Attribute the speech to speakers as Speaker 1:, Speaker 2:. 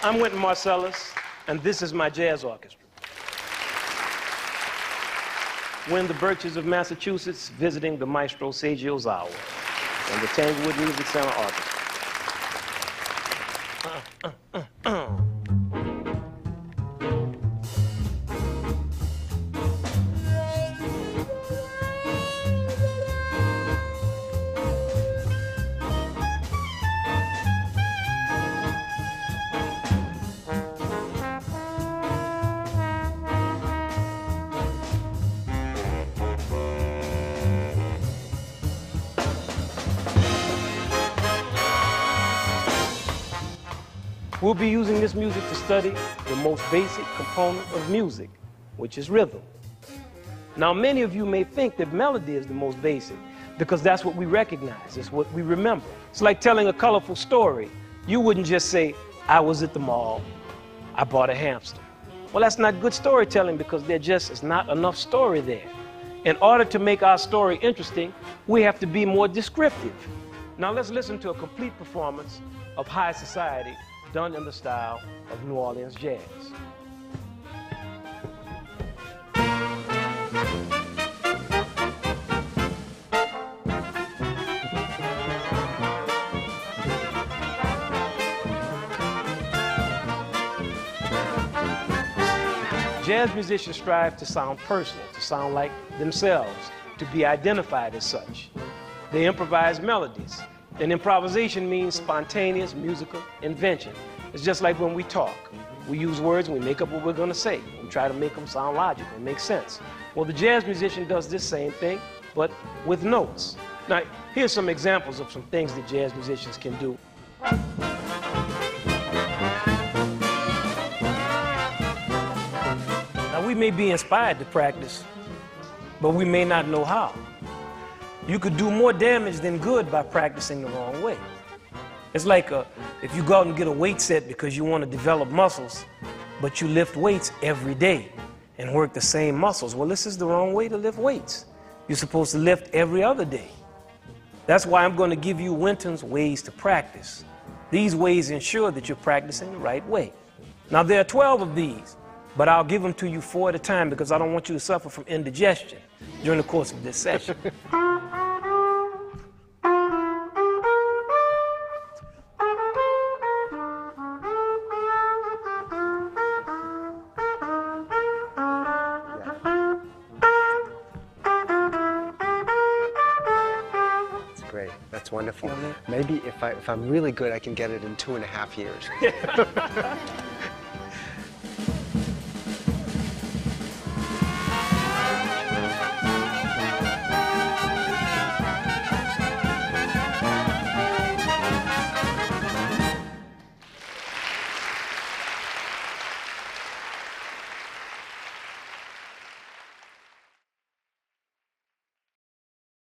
Speaker 1: I'm Wynton Marsalis, and this is my jazz orchestra. We're the Berkshires of Massachusetts visiting the maestro Seiji Ozawa and the Tanglewood Music Center Orchestra. We'll be using this music to study the most basic component of music, which is rhythm. Now, many of you may think that melody is the most basic because that's what we recognize, it's what we remember. It's like telling a colorful story. You wouldn't just say, I was at the mall, I bought a hamster. Well, that's not good storytelling because there just is not enough story there. In order to make our story interesting, we have to be more descriptive. Now, let's listen to a complete performance of High Society done in the style of New Orleans jazz. Jazz musicians strive to sound personal, to sound like themselves, to be identified as such. They improvise melodies, and improvisation means spontaneous musical invention. It's just like when we talk. We use words and we make up what we're going to say. We try to make them sound logical and make sense. Well, the jazz musician does this same thing, but with notes. Now, here's some examples of some things that jazz musicians can do. Now, we may be inspired to practice, but we may not know how. You could do more damage than good by practicing the wrong way. It's like a, if you go out and get a weight set because you want to develop muscles, but you lift weights every day and work the same muscles. Well, this is the wrong way to lift weights. You're supposed to lift every other day. That's why I'm going to give you Wynton's ways to practice. These ways ensure that you're practicing the right way. Now, there are 12 of these, but I'll give them to you four at a time because I don't want you to suffer from indigestion during the course of this session.
Speaker 2: That's wonderful. Maybe if, I, if I'm really good, I can get it in two and a half years.